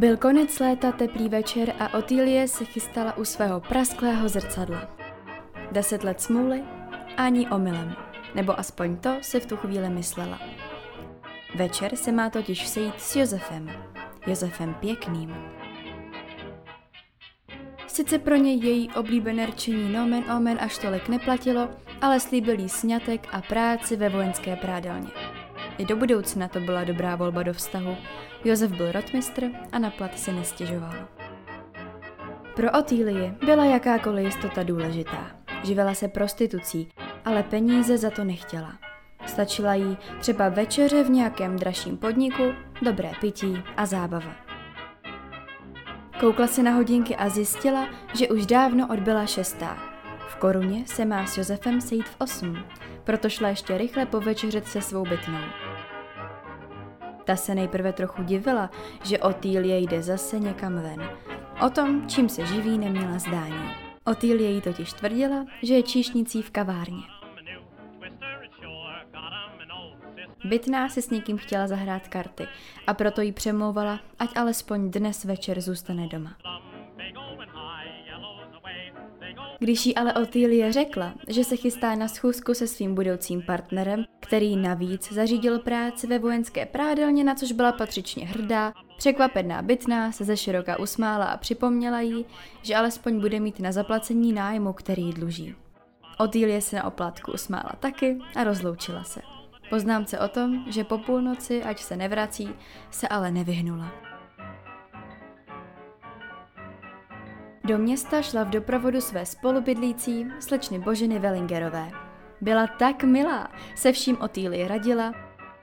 Byl konec léta, teplý večer a Otýlie se chystala u svého prasklého zrcadla. Deset let smůly? Ani omylem. Nebo aspoň to se v tu chvíli myslela. Večer se má totiž sejít s Josefem. Josefem pěkným. Sice pro něj její oblíbené rčení nomen omen až tolik neplatilo, ale slíbil jí sňatek a práci ve vojenské prádelně. I do budoucna to byla dobrá volba do vztahu. Josef byl rotmistr a na plat se nestěžoval. Pro Otýlii byla jakákoliv jistota důležitá. Živela se prostitucí, ale peníze za to nechtěla. Stačila jí třeba večeře v nějakém dražším podniku, dobré pití a zábava. Koukla se na hodinky a zjistila, že už dávno odbyla šestá. V koruně se má s Josefem sejít v osm, proto šla ještě rychle povečeřet se svou bytnou. Ta se nejprve trochu divila, že Otýlie jde zase někam ven. O tom, čím se živí, neměla zdání. Otýlie jí totiž tvrdila, že je číšnicí v kavárně. Bytná si s někým chtěla zahrát karty a proto jí přemlouvala, ať alespoň dnes večer zůstane doma. Když jí ale Otýlie řekla, že se chystá na schůzku se svým budoucím partnerem, který navíc zařídil práci ve vojenské prádelně, na což byla patřičně hrdá, překvapená bytná se ze široka usmála a připomněla jí, že alespoň bude mít na zaplacení nájmu, který dluží. Otýlie se na oplátku usmála taky a rozloučila se. Poznámce o tom, že po půlnoci, ať se nevrací, se ale nevyhnula. Do města šla v doprovodu své spolubydlící, slečny Boženy Velingerové. Byla tak milá, se vším Otýlie radila,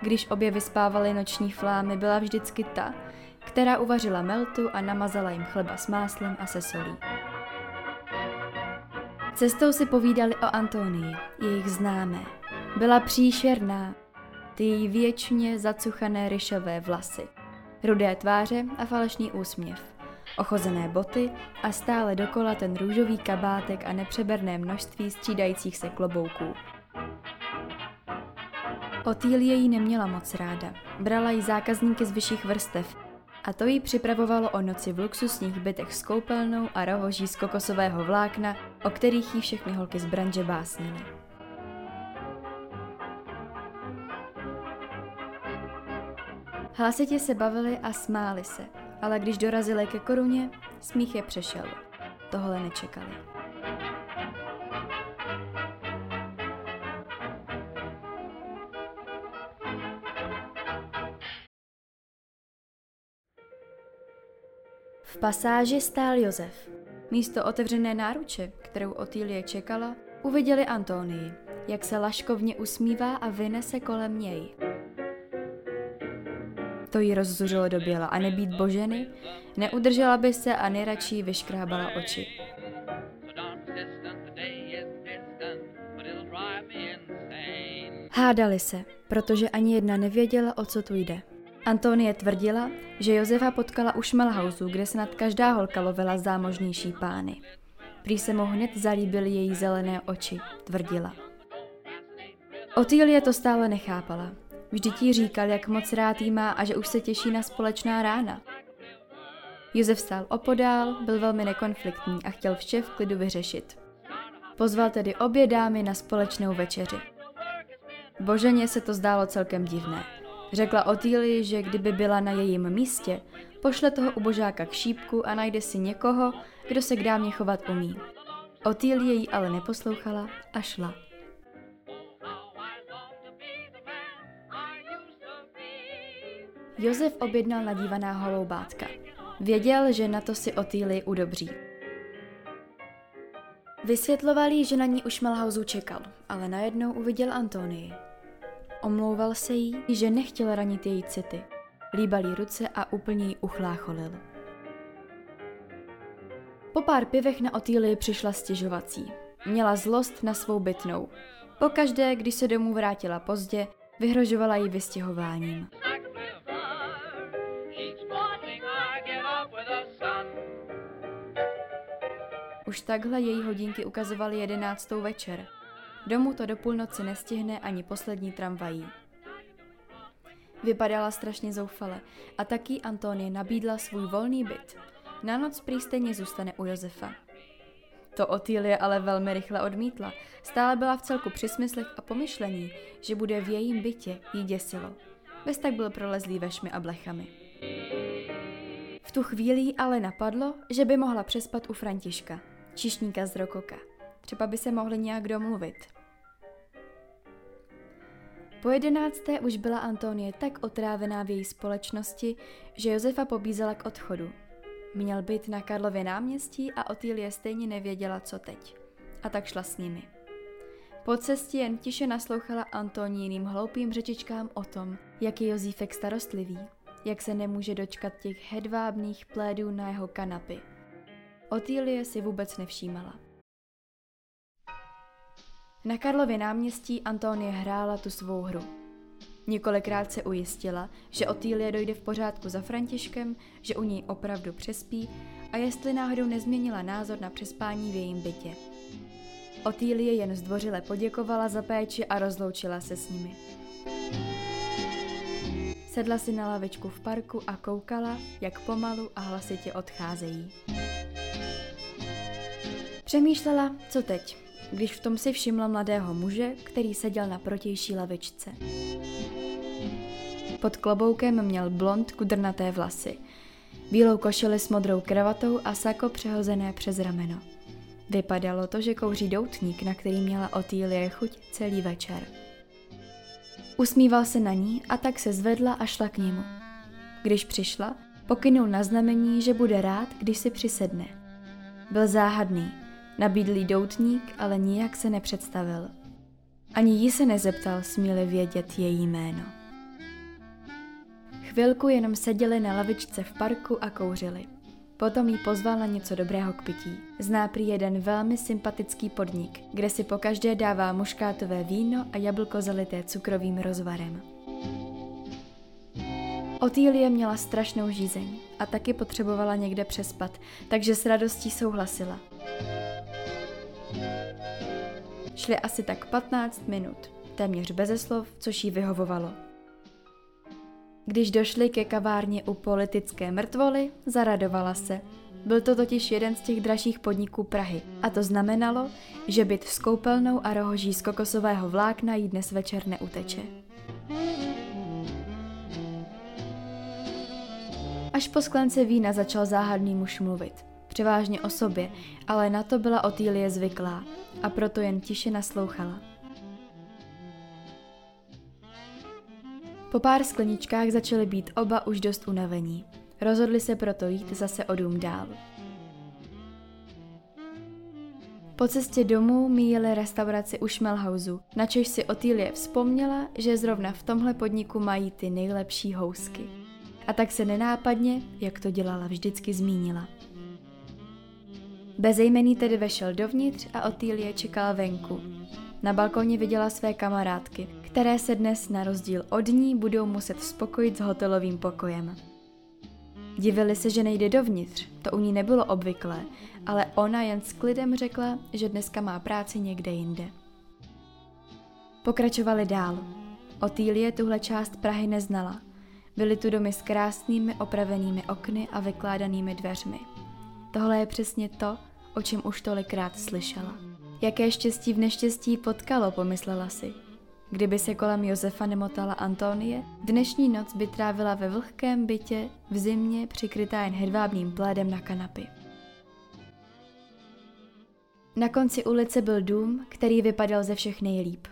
když obě vyspávaly noční flámy, byla vždycky ta, která uvařila meltu a namazala jim chleba s máslem a se solí. Cestou si povídali o Antonii, jejich známé. Byla příšerná, ty věčně zacuchané ryšové vlasy, rudé tváře a falešný úsměv ochozené boty a stále dokola ten růžový kabátek a nepřeberné množství střídajících se klobouků. Otýlie ji neměla moc ráda. Brala jí zákazníky z vyšších vrstev a to jí připravovalo o noci v luxusních bytech s koupelnou a rohoží z kokosového vlákna, o kterých jí všechny holky z branže básnily. Hlasitě se bavili a smáli se, ale když dorazili ke koruně, smích je přešel. Tohle nečekali. V pasáži stál Josef. Místo otevřené náruče, kterou Otýlie čekala, uviděli Antonii, jak se laškovně usmívá a vynese kolem něj. To jí rozzuřilo do běla a nebýt boženy, neudržela by se a nejradši vyškrábala oči. Hádali se, protože ani jedna nevěděla, o co tu jde. Antonie tvrdila, že Josefa potkala u Šmelhausu, kde se nad každá holka lovila zámožnější pány. Prý se mu hned zalíbily její zelené oči, tvrdila. Otýlie to stále nechápala. Vždyť jí říkal, jak moc rád jí má a že už se těší na společná rána. Josef stál opodál, byl velmi nekonfliktní a chtěl vše v klidu vyřešit. Pozval tedy obě dámy na společnou večeři. Boženě se to zdálo celkem divné. Řekla Otýlii, že kdyby byla na jejím místě, pošle toho ubožáka k šípku a najde si někoho, kdo se k dámě chovat umí. Otýlie jí ale neposlouchala a šla. Josef objednal nadívaná holoubátka. Věděl, že na to si Otýli udobří. Vysvětloval jí, že na ní už Malhausu čekal, ale najednou uviděl Antonii. Omlouval se jí, že nechtěl ranit její city. Líbal jí ruce a úplně jí uchlácholil. Po pár pivech na Otýlii přišla stěžovací. Měla zlost na svou bytnou. Pokaždé, když se domů vrátila pozdě, vyhrožovala jí vystěhováním. Už takhle její hodinky ukazovaly jedenáctou večer. Domů to do půlnoci nestihne ani poslední tramvají. Vypadala strašně zoufale a taky Antonie nabídla svůj volný byt. Na noc prý stejně zůstane u Josefa. To Otýlie ale velmi rychle odmítla. Stále byla v celku při smyslech a pomyšlení, že bude v jejím bytě, jí děsilo. Bez tak byl prolezlý vešmi a blechami. V tu chvíli ale napadlo, že by mohla přespat u Františka, čišníka z Rokoka. Třeba by se mohli nějak domluvit. Po jedenácté už byla Antonie tak otrávená v její společnosti, že Josefa pobízela k odchodu. Měl být na Karlově náměstí a Otýlie stejně nevěděla, co teď. A tak šla s nimi. Po cestě jen tiše naslouchala Antoníným hloupým řečičkám o tom, jak je Jozífek starostlivý, jak se nemůže dočkat těch hedvábných plédů na jeho kanapy. Otýlie si vůbec nevšímala. Na Karlově náměstí Antonie hrála tu svou hru. Několikrát se ujistila, že Otýlie dojde v pořádku za Františkem, že u něj opravdu přespí a jestli náhodou nezměnila názor na přespání v jejím bytě. Otýlie jen zdvořile poděkovala za péči a rozloučila se s nimi. Sedla si na lavičku v parku a koukala, jak pomalu a hlasitě odcházejí. Přemýšlela, co teď, když v tom si všimla mladého muže, který seděl na protější lavičce. Pod kloboukem měl blond kudrnaté vlasy, bílou košili s modrou kravatou a sako přehozené přes rameno. Vypadalo to, že kouří doutník, na který měla Otýlie chuť celý večer. Usmíval se na ní a tak se zvedla a šla k němu. Když přišla, pokynul na znamení, že bude rád, když si přisedne. Byl záhadný, nabídlý doutník, ale nijak se nepředstavil. Ani jí se nezeptal, směli vědět její jméno. Chvilku jenom seděli na lavičce v parku a kouřili. Potom jí pozval na něco dobrého k pití. Zná prý jeden velmi sympatický podnik, kde si po každé dává muškátové víno a jablko zalité cukrovým rozvarem. Otýlie měla strašnou žízeň a taky potřebovala někde přespat, takže s radostí souhlasila. Šli asi tak 15 minut, téměř beze slov, což jí vyhovovalo. Když došli ke kavárně u politické mrtvoly, zaradovala se. Byl to totiž jeden z těch dražších podniků Prahy a to znamenalo, že byt s koupelnou a rohoží z kokosového vlákna jí dnes večer neuteče. Až po sklence vína začal záhadný muž mluvit. Převážně o sobě, ale na to byla Otýlie zvyklá a proto jen tiše naslouchala. Po pár skleničkách začaly být oba už dost unavení. Rozhodli se proto jít zase o dům dál. Po cestě domů míjeli restauraci u Šmelhausu, načež si Otýlie vzpomněla, že zrovna v tomhle podniku mají ty nejlepší housky. A tak se nenápadně, jak to dělala vždycky, zmínila. Bezejmený tedy vešel dovnitř a Otýlie čekal venku. Na balkoně viděla své kamarádky, které se dnes na rozdíl od ní budou muset spokojit s hotelovým pokojem. Divili se, že nejde dovnitř, to u ní nebylo obvyklé, ale ona jen s klidem řekla, že dneska má práci někde jinde. Pokračovali dál. Otýlie tuhle část Prahy neznala. Byly tu domy s krásnými opravenými okny a vykládanými dveřmi. Tohle je přesně to, o čem už tolikrát slyšela. Jaké štěstí v neštěstí potkalo, pomyslela si. Kdyby se kolem Josefa nemotala Antonie, dnešní noc by trávila ve vlhkém bytě v zimě přikrytá jen hedvábným plédem na kanapy. Na konci ulice byl dům, který vypadal ze všech nejlíp.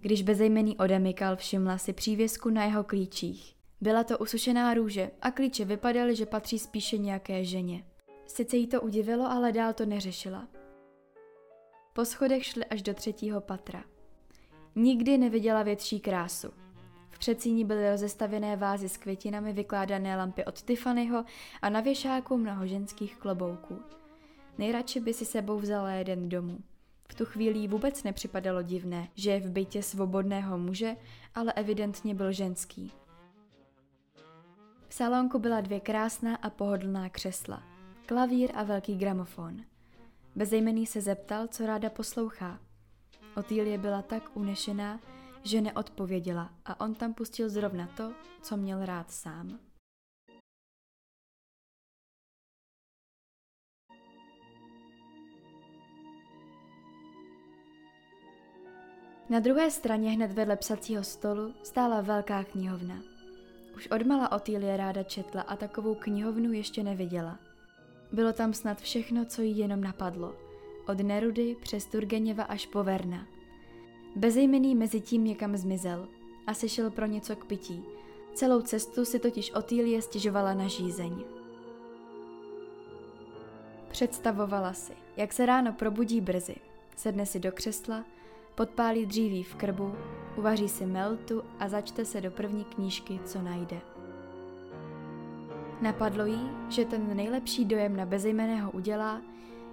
Když bezejmený odemykal, všimla si přívěsku na jeho klíčích. Byla to usušená růže a klíče vypadaly, že patří spíše nějaké ženě. Sice jí to udivilo, ale dál to neřešila. Po schodech šli až do třetího patra. Nikdy neviděla větší krásu. V předsíni byly rozestavěné vázy s květinami, vykládané lampy od Tiffanyho a na věšáku mnoho ženských klobouků. Nejradši by si sebou vzala jeden domů. V tu chvíli vůbec nepřipadalo divné, že je v bytě svobodného muže, ale evidentně byl ženský. V salonku byla dvě krásná a pohodlná křesla, klavír a velký gramofon. Bezejmený se zeptal, co ráda poslouchá. Otýlie byla tak unešená, že neodpověděla a on tam pustil zrovna to, co měl rád sám. Na druhé straně hned vedle psacího stolu stála velká knihovna. Už odmala Otýlie ráda četla a takovou knihovnu ještě neviděla. Bylo tam snad všechno, co jí jenom napadlo. Od Nerudy přes Turgeněva až po Verna. Bezejmený mezi tím někam zmizel a sešel pro něco k pití. Celou cestu si totiž Otýlie stěžovala na žízeň. Představovala si, jak se ráno probudí brzy, sedne si do křesla, podpálí dříví v krbu, uvaří si meltu a začte se do první knížky, co najde. Napadlo jí, že ten nejlepší dojem na bezejmeného udělá,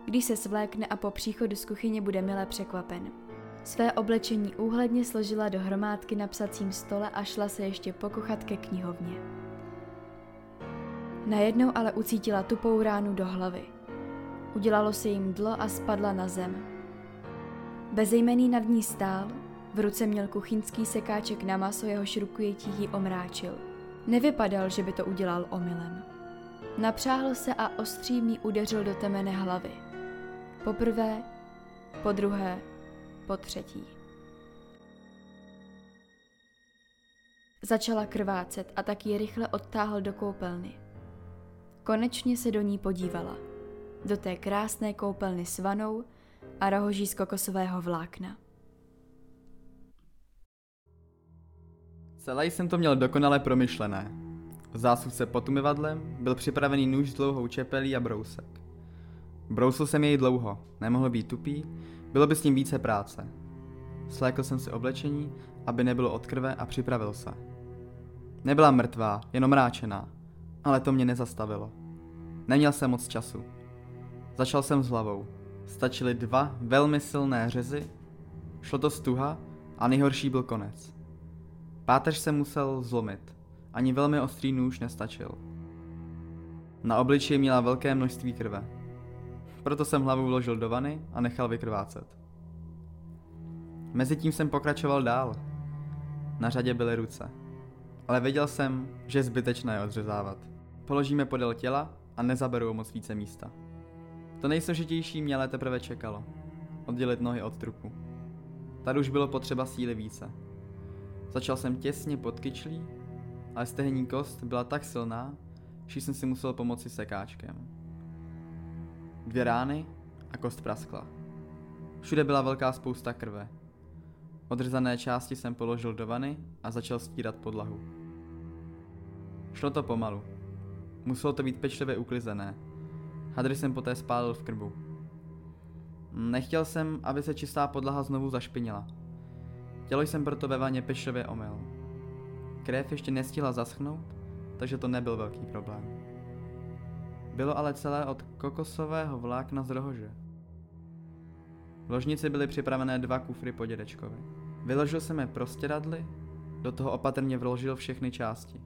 když se svlékne a po příchodu z kuchyně bude milé překvapen. Své oblečení úhledně složila do hromádky na psacím stole a šla se ještě pokochat ke knihovně. Najednou ale ucítila tupou ránu do hlavy. Udělalo se jim dlo a spadla na zem. Bezejmený nad ní stál, v ruce měl kuchyňský sekáček na maso, jehož rukujetí ji omráčil. Nevypadal, že by to udělal omylem. Napřáhl se a ostřím jí udeřil do temene hlavy. Poprvé, po druhé, po třetí. Začala krvácet a tak ji rychle odtáhl do koupelny. Konečně se do ní podívala. Do té krásné koupelny s vanou a rohoží z kokosového vlákna. Celé jsem to měl dokonale promyšlené. V zásuvce pod umyvadlem byl připravený nůž s dlouhou čepelí a brousek. Brousil jsem jej dlouho, nemohl být tupý, bylo by s ním více práce. Slékl jsem si oblečení, aby nebylo od krve a připravil se. Nebyla mrtvá, jenom mráčená, ale to mě nezastavilo. Neměl jsem moc času. Začal jsem s hlavou. Stačily dva velmi silné řezy, šlo to stuha a nejhorší byl konec. Páteř se musel zlomit, ani velmi ostrý nůž nestačil. Na obličeji měla velké množství krve. Proto jsem hlavu vložil do vany a nechal vykrvácet. Mezitím jsem pokračoval dál. Na řadě byly ruce. Ale věděl jsem, že je zbytečné je odřezávat. Položíme podél těla a nezaberou moc více místa. To nejsložitější mě ale teprve čekalo. Oddělit nohy od trupu. Tady už bylo potřeba síly více. Začal jsem těsně pod kyčlí, ale stehní kost byla tak silná, že jsem si musel pomoci sekáčkem. Dvě rány a kost praskla. Všude byla velká spousta krve. Odřezané části jsem položil do vany a začal stírat podlahu. Šlo to pomalu. Muselo to být pečlivě uklizené, Hadry jsem poté spálil v krbu. Nechtěl jsem, aby se čistá podlaha znovu zašpinila. Tělo jsem proto ve vaně pešově omyl. Krev ještě nestihla zaschnout, takže to nebyl velký problém. Bylo ale celé od kokosového vlákna z rohože. V ložnici byly připravené dva kufry po dědečkovi. Vyložil jsem je prostěradly, do toho opatrně vložil všechny části.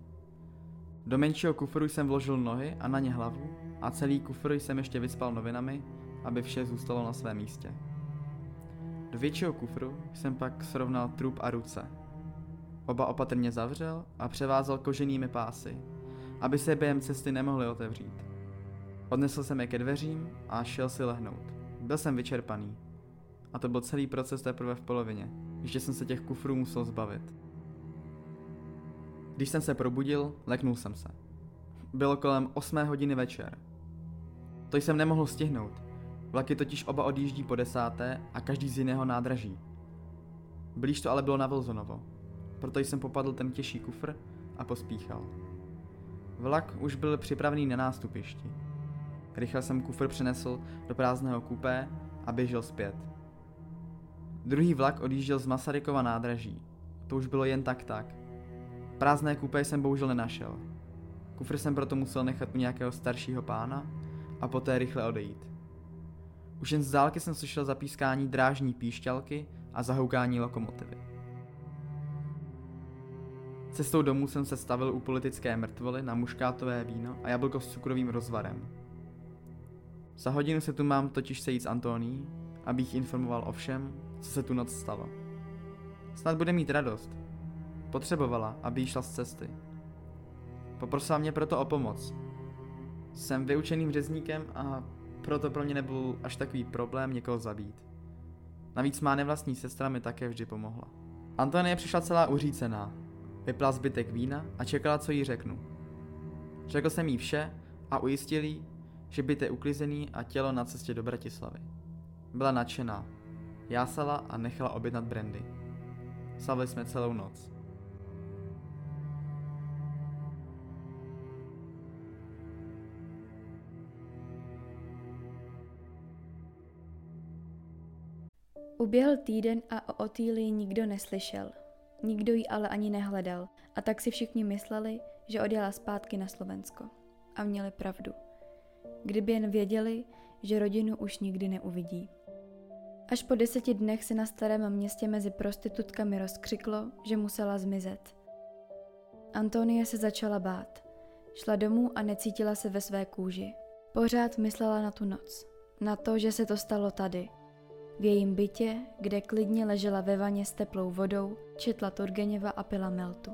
Do menšího kufru jsem vložil nohy a na ně hlavu a celý kufr jsem ještě vyspal novinami, aby vše zůstalo na svém místě. Do většího kufru jsem pak srovnal trup a ruce. Oba opatrně zavřel a převázal koženými pásy, aby se během cesty nemohli otevřít. Odnesl jsem je ke dveřím a šel si lehnout. Byl jsem vyčerpaný. A to byl celý proces teprve v polovině. Ještě jsem se těch kufrů musel zbavit. Když jsem se probudil, leknul jsem se. Bylo kolem 8 hodiny večer. To jsem nemohl stihnout. Vlaky totiž oba odjíždí po desáté a každý z jiného nádraží. Blíž to ale bylo na Wilsonovo. Proto jsem popadl ten těžší kufr a pospíchal. Vlak už byl připravený na nástupišti. Rychle jsem kufr přenesl do prázdného kupé a běžel zpět. Druhý vlak odjížděl z Masarykova nádraží. To už bylo jen tak tak. Prázdné kupé jsem bohužel nenašel. Kufr jsem proto musel nechat u nějakého staršího pána a poté rychle odejít. Už jen z dálky jsem slyšel zapískání drážní píšťalky a zahoukání lokomotivy. Cestou domů jsem se stavil u politické mrtvoly na muškátové víno a jablko s cukrovým rozvarem. Za hodinu se tu mám totiž sejít s Antoní, abych informoval o všem, co se tu noc stalo. Snad bude mít radost. Potřebovala, aby šla z cesty. Poprosila mě proto o pomoc. Jsem vyučeným řezníkem a proto pro mě nebyl až takový problém někoho zabít. Navíc má nevlastní sestra mi také vždy pomohla. Antonie přišla celá uřícená. Vypila zbytek vína a čekala, co jí řeknu. Řekl jsem jí vše a ujistil jí, že byt je uklizený a tělo na cestě do Bratislavy. Byla nadšená. Jásala a nechala objednat brandy. Slavili jsme celou noc. Uběhl týden a o Otýlii nikdo neslyšel. Nikdo ji ale ani nehledal a tak si všichni mysleli, že odjela zpátky na Slovensko. A měli pravdu. Kdyby jen věděli, že rodinu už nikdy neuvidí. Až po deseti dnech se na starém městě mezi prostitutkami rozkřiklo, že musela zmizet. Antonie se začala bát. Šla domů a necítila se ve své kůži. Pořád myslela na tu noc. Na to, že se to stalo tady, v jejím bytě, kde klidně ležela ve vaně s teplou vodou, četla Turgeněva a pila meltu.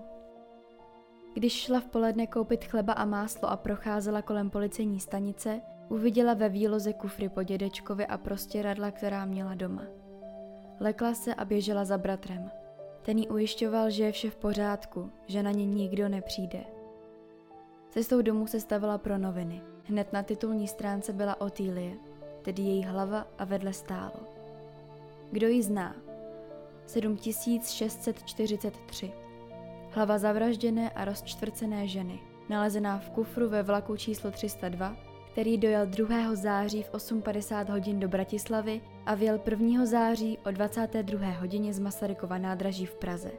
Když šla v poledne koupit chleba a máslo a procházela kolem policejní stanice, uviděla ve výloze kufry po dědečkovi a prostěradla, která měla doma. Lekla se a běžela za bratrem. Ten jí ujišťoval, že je vše v pořádku, že na ně nikdo nepřijde. Cestou domů se stavila pro noviny. Hned na titulní stránce byla Otýlie, tedy její hlava a vedle stálo. Kdo ji zná? 7643. Hlava zavražděné a rozčtvrcené ženy, nalezená v kufru ve vlaku číslo 302, který dojel 2. září v 8.50 hodin do Bratislavy a věl 1. září o 22. hodině z Masarykova nádraží v Praze.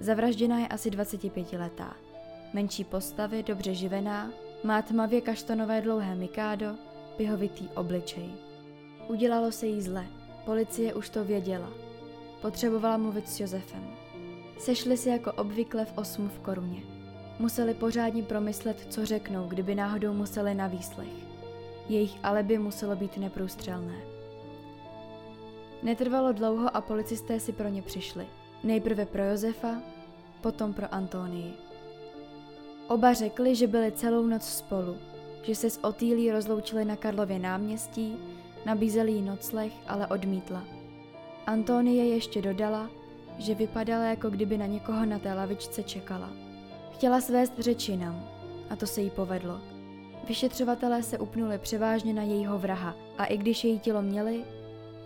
Zavražděná je asi 25 letá. Menší postavy, dobře živená, má tmavě kaštanové dlouhé mikádo, pihovitý obličej. Udělalo se jí zle, Policie už to věděla. Potřebovala mluvit s Josefem. Sešli si jako obvykle v 8 v koruně. Museli pořádně promyslet, co řeknou, kdyby náhodou museli na výslech. Jejich alibi muselo být neprůstřelné. Netrvalo dlouho a policisté si pro ně přišli. Nejprve pro Josefa, potom pro Antonii. Oba řekli, že byli celou noc spolu, že se s Otýlí rozloučili na Karlově náměstí Nabízeli jí nocleh, ale odmítla. Antonie ještě dodala, že vypadala jako kdyby na někoho na té lavičce čekala. Chtěla svést řečinám a to se jí povedlo. Vyšetřovatelé se upnuli převážně na jejího vraha a i když její tělo měli,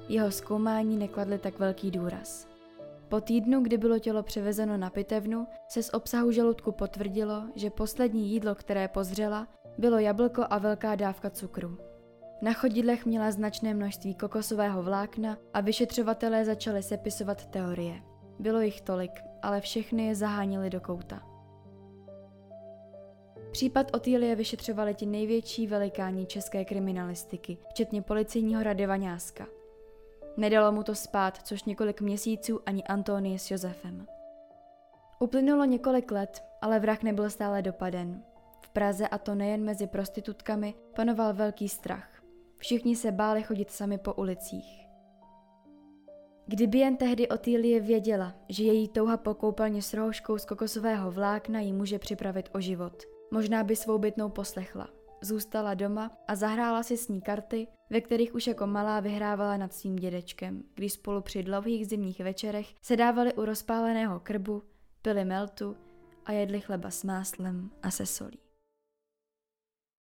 jeho zkoumání nekladli tak velký důraz. Po týdnu, kdy bylo tělo převezeno na pitevnu, se z obsahu žaludku potvrdilo, že poslední jídlo, které pozřela, bylo jablko a velká dávka cukru. Na chodidlech měla značné množství kokosového vlákna a vyšetřovatelé začali sepisovat teorie. Bylo jich tolik, ale všechny je zahánili do kouta. Případ Otýlie vyšetřovali ti největší velikáni české kriminalistiky, včetně policejního rady Vaňáska. Nedalo mu to spát, což několik měsíců ani Antonie s Josefem. Uplynulo několik let, ale vrah nebyl stále dopaden. V Praze, a to nejen mezi prostitutkami, panoval velký strach. Všichni se báli chodit sami po ulicích. Kdyby jen tehdy Otýlie věděla, že její touha po koupelně s rohoškou z kokosového vlákna jí může připravit o život, možná by svou bytnou poslechla. Zůstala doma a zahrála si s ní karty, ve kterých už jako malá vyhrávala nad svým dědečkem, když spolu při dlouhých zimních večerech sedávali u rozpáleného krbu, pili meltu a jedli chleba s máslem a se solí.